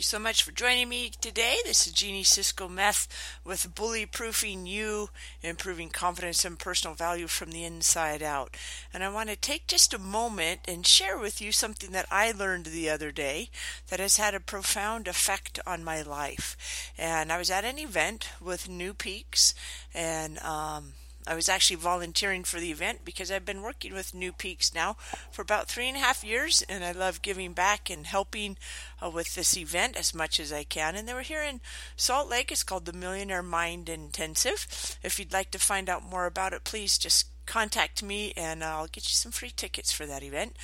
you so much for joining me today. This is Jeannie Cisco Meth with Bully Proofing You, improving confidence and personal value from the inside out. And I want to take just a moment and share with you something that I learned the other day that has had a profound effect on my life. And I was at an event with New Peaks, and um, I was actually volunteering for the event because I've been working with New Peaks now for about three and a half years, and I love giving back and helping uh, with this event as much as I can. And they were here in Salt Lake. It's called the Millionaire Mind Intensive. If you'd like to find out more about it, please just contact me, and I'll get you some free tickets for that event.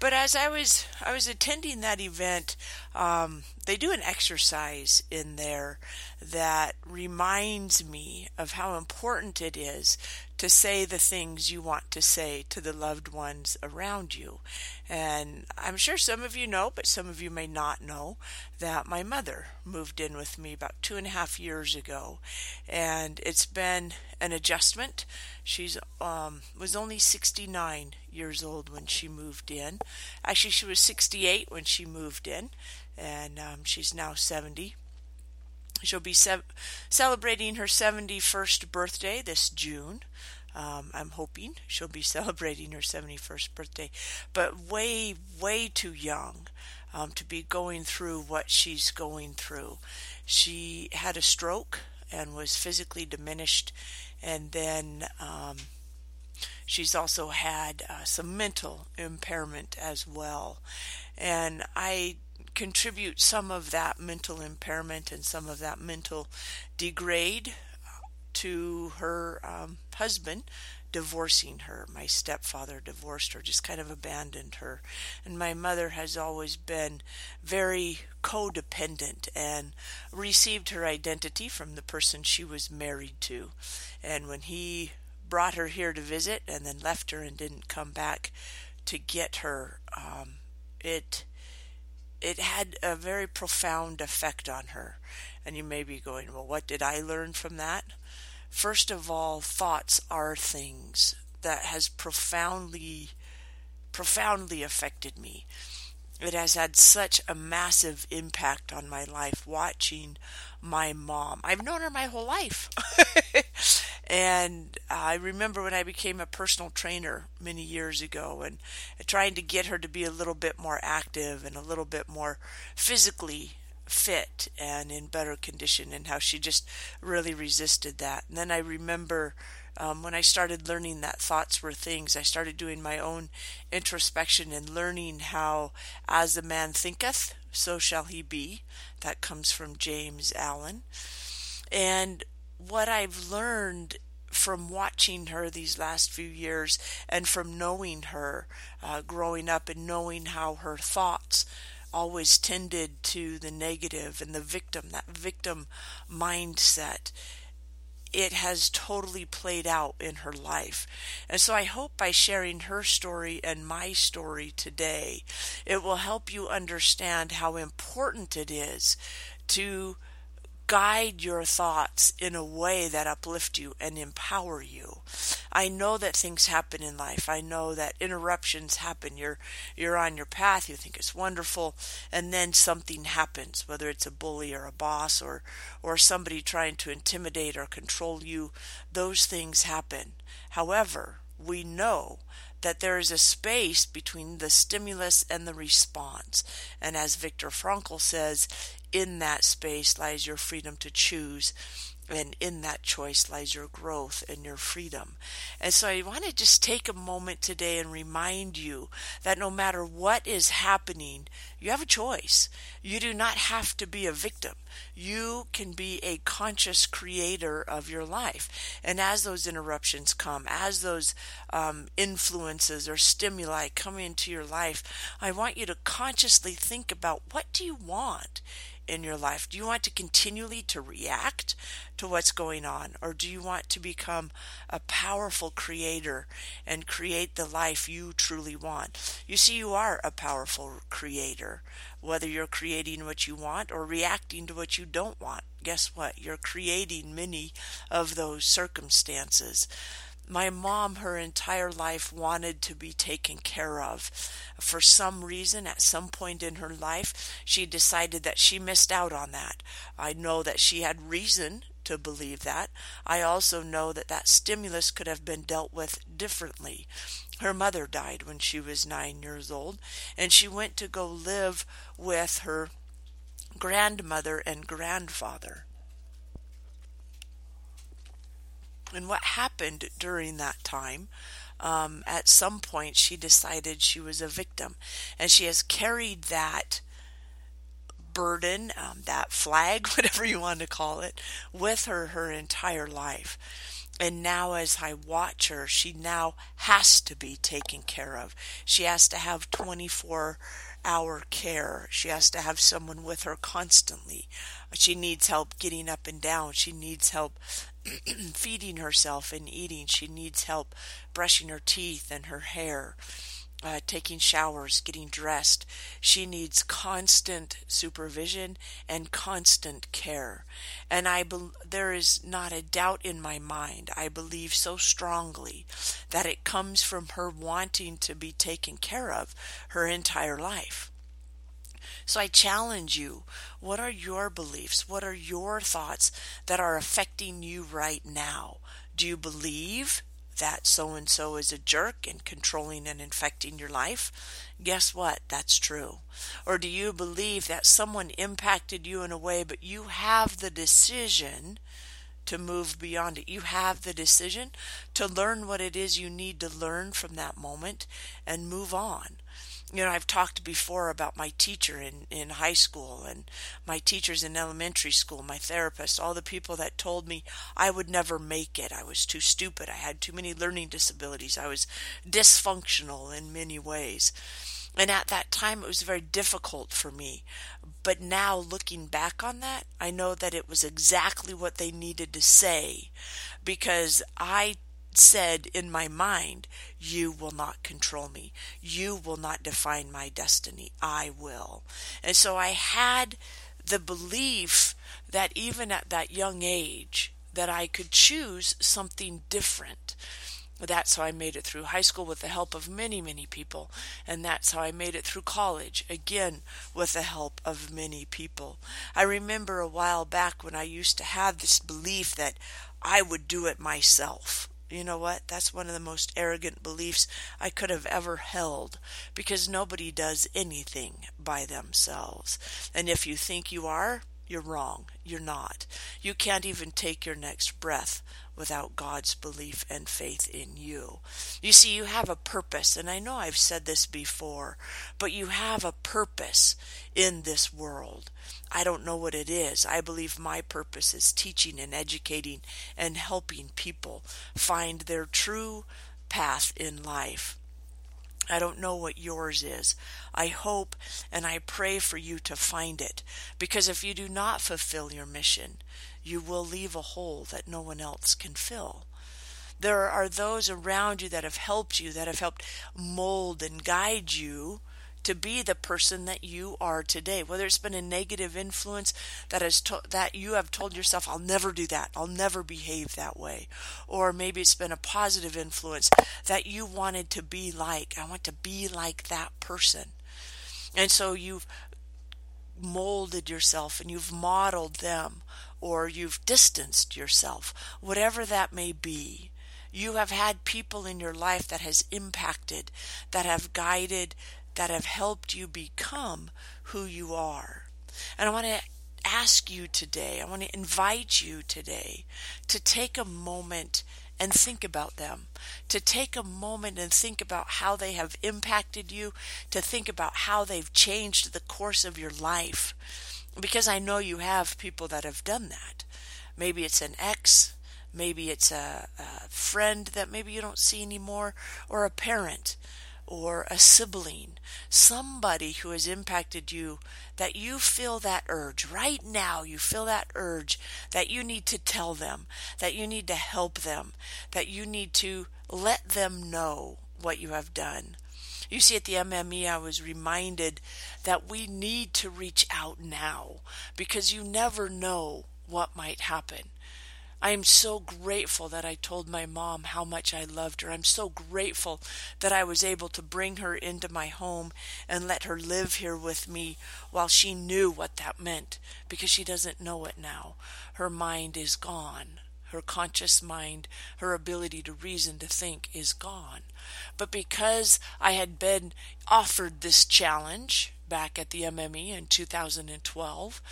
But as I was I was attending that event, um, they do an exercise in there that reminds me of how important it is to say the things you want to say to the loved ones around you. And I'm sure some of you know, but some of you may not know, that my mother moved in with me about two and a half years ago. And it's been an adjustment. She's um, was only 69 years old when she moved in. Actually, she was 68 when she moved in, and um, she's now 70. She'll be ce- celebrating her 71st birthday this June. Um, I'm hoping she'll be celebrating her 71st birthday, but way, way too young um, to be going through what she's going through. She had a stroke and was physically diminished, and then um, she's also had uh, some mental impairment as well. And I contribute some of that mental impairment and some of that mental degrade to her um, husband divorcing her. My stepfather divorced her, just kind of abandoned her. And my mother has always been very codependent and received her identity from the person she was married to. And when he brought her here to visit and then left her and didn't come back to get her, um, it it had a very profound effect on her. And you may be going, well, what did I learn from that? First of all, thoughts are things that has profoundly, profoundly affected me. It has had such a massive impact on my life watching my mom. I've known her my whole life. and I remember when I became a personal trainer many years ago and trying to get her to be a little bit more active and a little bit more physically fit and in better condition and how she just really resisted that. And then I remember um, when I started learning that thoughts were things, I started doing my own introspection and learning how, as a man thinketh, so shall he be. That comes from James Allen. And what I've learned from watching her these last few years and from knowing her uh, growing up and knowing how her thoughts always tended to the negative and the victim, that victim mindset it has totally played out in her life. And so I hope by sharing her story and my story today, it will help you understand how important it is to guide your thoughts in a way that uplift you and empower you. I know that things happen in life. I know that interruptions happen. You're you're on your path, you think it's wonderful, and then something happens, whether it's a bully or a boss or or somebody trying to intimidate or control you. Those things happen. However, we know that there is a space between the stimulus and the response. And as Viktor Frankl says, in that space lies your freedom to choose and in that choice lies your growth and your freedom. And so I want to just take a moment today and remind you that no matter what is happening, you have a choice. You do not have to be a victim. You can be a conscious creator of your life. And as those interruptions come, as those um, influences or stimuli come into your life, I want you to consciously think about what do you want? In your life? Do you want to continually to react to what's going on or do you want to become a powerful creator and create the life you truly want? You see you are a powerful creator whether you're creating what you want or reacting to what you don't want. Guess what? You're creating many of those circumstances. My mom, her entire life, wanted to be taken care of. For some reason, at some point in her life, she decided that she missed out on that. I know that she had reason to believe that. I also know that that stimulus could have been dealt with differently. Her mother died when she was nine years old, and she went to go live with her grandmother and grandfather. And what happened during that time, um, at some point, she decided she was a victim. And she has carried that burden, um, that flag, whatever you want to call it, with her her entire life. And now, as I watch her, she now has to be taken care of. She has to have 24 hour care. She has to have someone with her constantly. She needs help getting up and down. She needs help feeding herself and eating. She needs help brushing her teeth and her hair uh, taking showers, getting dressed. She needs constant supervision and constant care. And I be- there is not a doubt in my mind. I believe so strongly that it comes from her wanting to be taken care of her entire life. So I challenge you. What are your beliefs? What are your thoughts that are affecting you right now? Do you believe that so and so is a jerk and controlling and infecting your life, guess what? That's true. Or do you believe that someone impacted you in a way, but you have the decision to move beyond it? You have the decision to learn what it is you need to learn from that moment and move on you know, I've talked before about my teacher in, in high school and my teachers in elementary school, my therapist, all the people that told me I would never make it. I was too stupid. I had too many learning disabilities. I was dysfunctional in many ways. And at that time, it was very difficult for me. But now, looking back on that, I know that it was exactly what they needed to say because I said in my mind, You will not control me. You will not define my destiny. I will. And so I had the belief that even at that young age, that I could choose something different. That's how I made it through high school with the help of many, many people. And that's how I made it through college, again, with the help of many people. I remember a while back when I used to have this belief that I would do it myself. You know what? That's one of the most arrogant beliefs I could have ever held because nobody does anything by themselves. And if you think you are, you're wrong. You're not. You can't even take your next breath without God's belief and faith in you. You see, you have a purpose, and I know I've said this before, but you have a purpose in this world. I don't know what it is. I believe my purpose is teaching and educating and helping people find their true path in life. I don't know what yours is. I hope and I pray for you to find it because if you do not fulfill your mission, you will leave a hole that no one else can fill. There are those around you that have helped you, that have helped mold and guide you to be the person that you are today. Whether it's been a negative influence that has to- that you have told yourself, "I'll never do that. I'll never behave that way," or maybe it's been a positive influence that you wanted to be like. I want to be like that person, and so you've molded yourself and you've modeled them, or you've distanced yourself, whatever that may be. You have had people in your life that has impacted, that have guided, that have helped you become who you are. And I want to ask you today, I want to invite you today to take a moment and think about them, to take a moment and think about how they have impacted you, to think about how they've changed the course of your life. Because I know you have people that have done that. Maybe it's an ex, maybe it's a, a friend that maybe you don't see anymore, or a parent or a sibling, somebody who has impacted you, that you feel that urge right now, you feel that urge that you need to tell them, that you need to help them, that you need to let them know what you have done. You see, at the MME, I was reminded that we need to reach out now because you never know what might happen. I am so grateful that I told my mom how much I loved her. I'm so grateful that I was able to bring her into my home and let her live here with me while she knew what that meant because she doesn't know it now. Her mind is gone. Her conscious mind, her ability to reason, to think is gone. But because I had been offered this challenge back at the MME in 2012,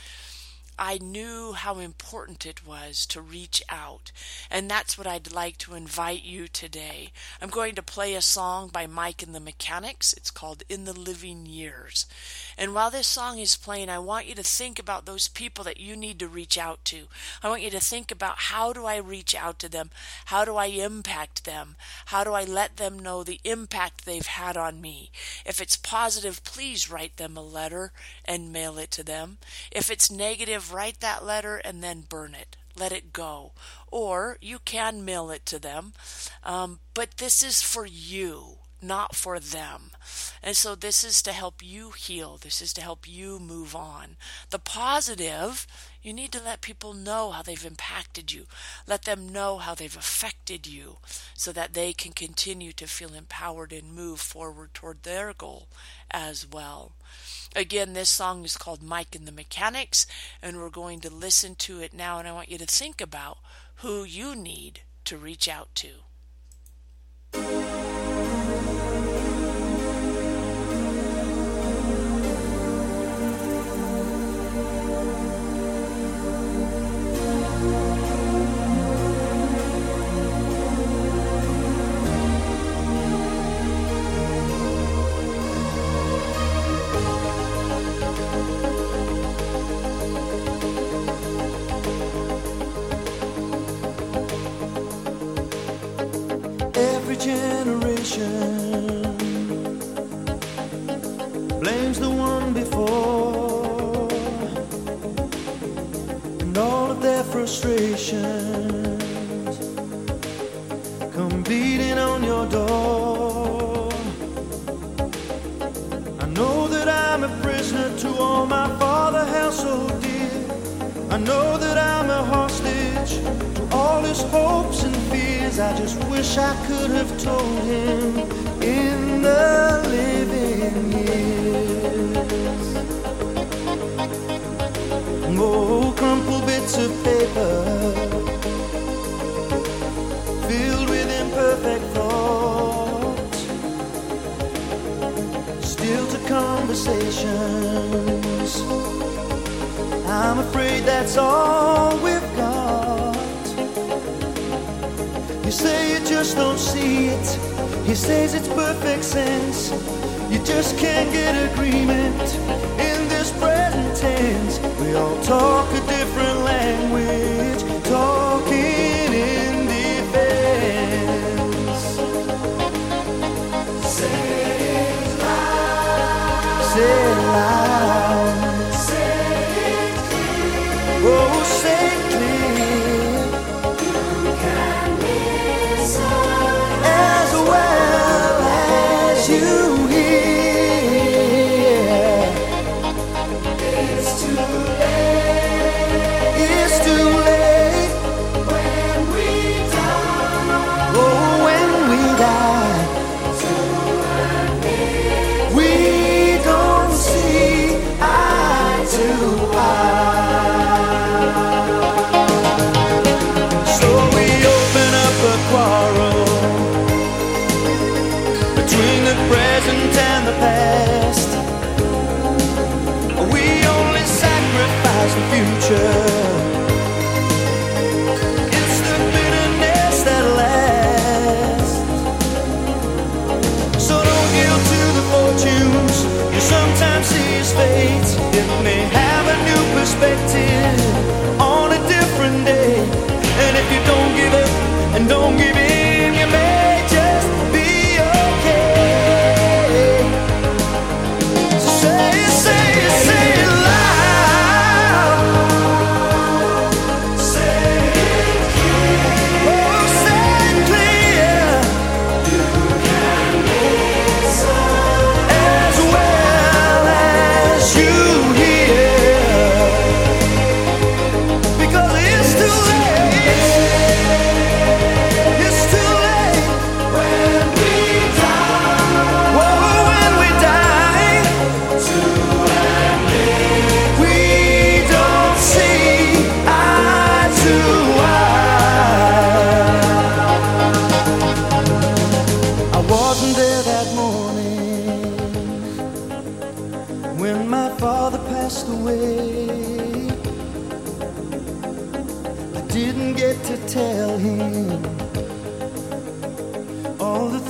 I knew how important it was to reach out. And that's what I'd like to invite you today. I'm going to play a song by Mike and the Mechanics. It's called In the Living Years. And while this song is playing, I want you to think about those people that you need to reach out to. I want you to think about how do I reach out to them? How do I impact them? How do I let them know the impact they've had on me? If it's positive, please write them a letter and mail it to them. If it's negative, write that letter and then burn it. Let it go. Or you can mail it to them. Um, but this is for you, not for them. And so this is to help you heal. This is to help you move on. The positive, you need to let people know how they've impacted you. Let them know how they've affected you so that they can continue to feel empowered and move forward toward their goal as well. Again, this song is called Mike and the Mechanics, and we're going to listen to it now. And I want you to think about who you need to reach out to. Frustrations come beating on your door. I know that I'm a prisoner to all my father held so dear. I know that I'm a hostage to all his hopes and fears. I just wish I could have told him in the living years. Oh, crumpled bits of paper filled with imperfect thoughts, still to conversations. I'm afraid that's all we've got. You say you just don't see it. He says it's perfect sense. You just can't get agreement in this present tense. We all talk a different language,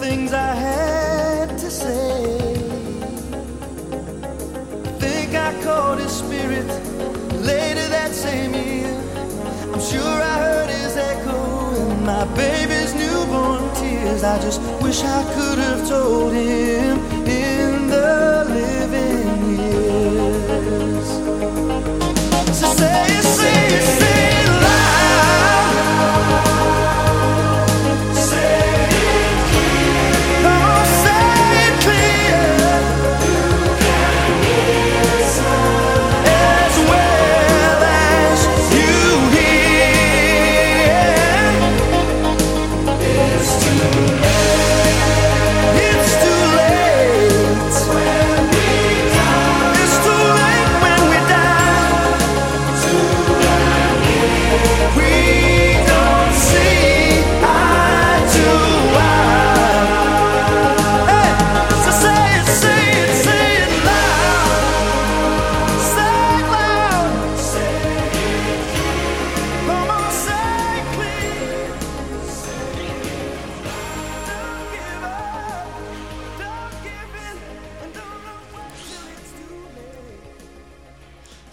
things I had to say. Think I caught his spirit later that same year. I'm sure I heard his echo in my baby's newborn tears. I just wish I could have told him in the living years. So say, say, say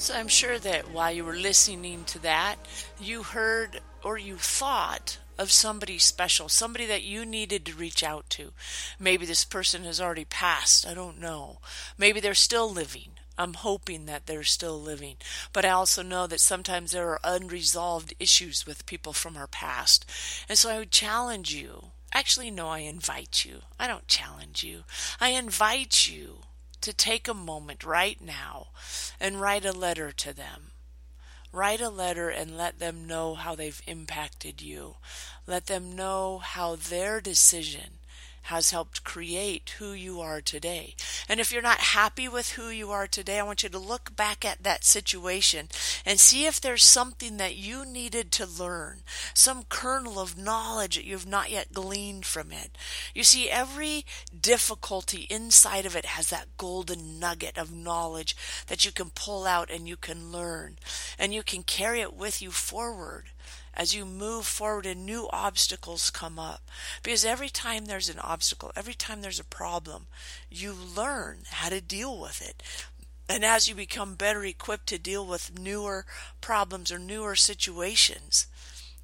So I'm sure that while you were listening to that, you heard or you thought of somebody special, somebody that you needed to reach out to. Maybe this person has already passed. I don't know. Maybe they're still living. I'm hoping that they're still living. But I also know that sometimes there are unresolved issues with people from our past. And so I would challenge you. Actually, no, I invite you. I don't challenge you. I invite you to take a moment right now and write a letter to them. Write a letter and let them know how they've impacted you. Let them know how their decision has helped create who you are today. And if you're not happy with who you are today, I want you to look back at that situation and see if there's something that you needed to learn, some kernel of knowledge that you've not yet gleaned from it. You see, every difficulty inside of it has that golden nugget of knowledge that you can pull out and you can learn, and you can carry it with you forward as you move forward and new obstacles come up. Because every time there's an obstacle, every time there's a problem, you learn how to deal with it. And as you become better equipped to deal with newer problems or newer situations,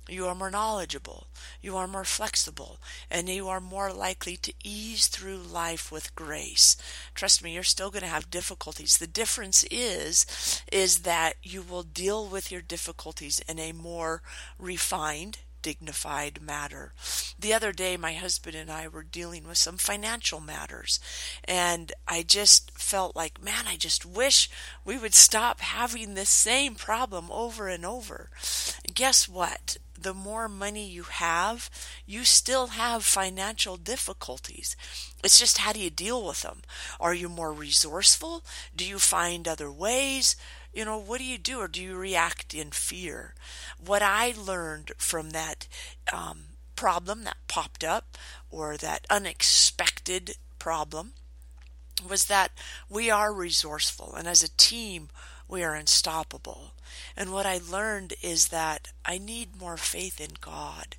you are more knowledgeable, you are more flexible, and you are more likely to ease through life with grace. Trust me, you're still going to have difficulties. The difference is is that you will deal with your difficulties in a more refined dignified matter. The other day, my husband and I were dealing with some financial matters, and I just felt like, man, I just wish we would stop having this same problem over and over. Guess what? The more money you have, you still have financial difficulties. It's just how do you deal with them? Are you more resourceful? Do you find other ways? you know, what do you do, or do you react in fear? What I learned from that um, problem that popped up, or that unexpected problem, was that we are resourceful, and as a team, we are unstoppable. And what I learned is that I need more faith in God.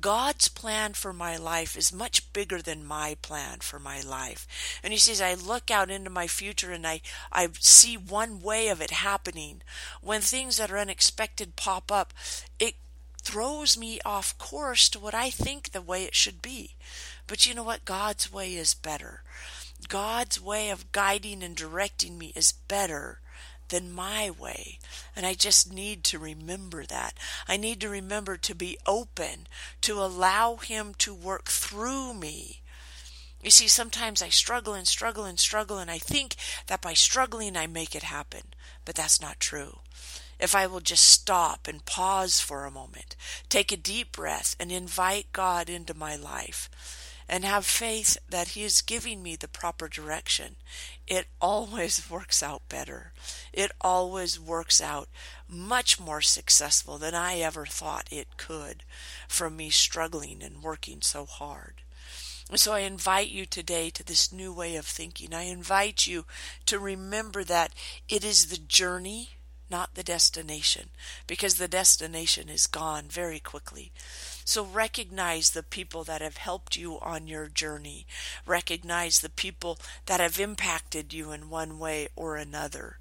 God's plan for my life is much bigger than my plan for my life. And he says, I look out into my future and I, I see one way of it happening. When things that are unexpected pop up, it throws me off course to what I think the way it should be. But you know what? God's way is better. God's way of guiding and directing me is better than my way. And I just need to remember that. I need to remember to be open, to allow Him to work through me. You see, sometimes I struggle and struggle and struggle, and I think that by struggling I make it happen. But that's not true. If I will just stop and pause for a moment, take a deep breath, and invite God into my life, and have faith that He is giving me the proper direction, it always works out better. It always works out much more successful than I ever thought it could from me struggling and working so hard. So I invite you today to this new way of thinking. I invite you to remember that it is the journey not the destination, because the destination is gone very quickly. So recognize the people that have helped you on your journey. Recognize the people that have impacted you in one way or another.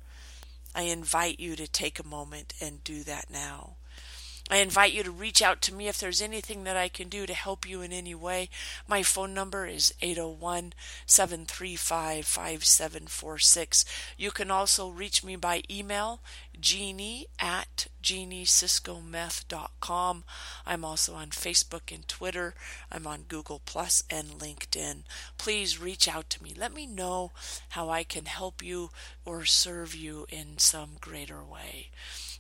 I invite you to take a moment and do that now. I invite you to reach out to me if there's anything that I can do to help you in any way. My phone number is 801 735 5746. You can also reach me by email, jeannie at jeanniesiscometh.com. I'm also on Facebook and Twitter. I'm on Google Plus and LinkedIn. Please reach out to me. Let me know how I can help you or serve you in some greater way.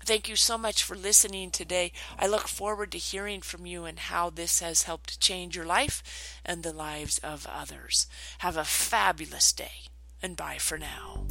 Thank you so much for listening today. I look forward to hearing from you and how this has helped change your life and the lives of others. Have a fabulous day, and bye for now.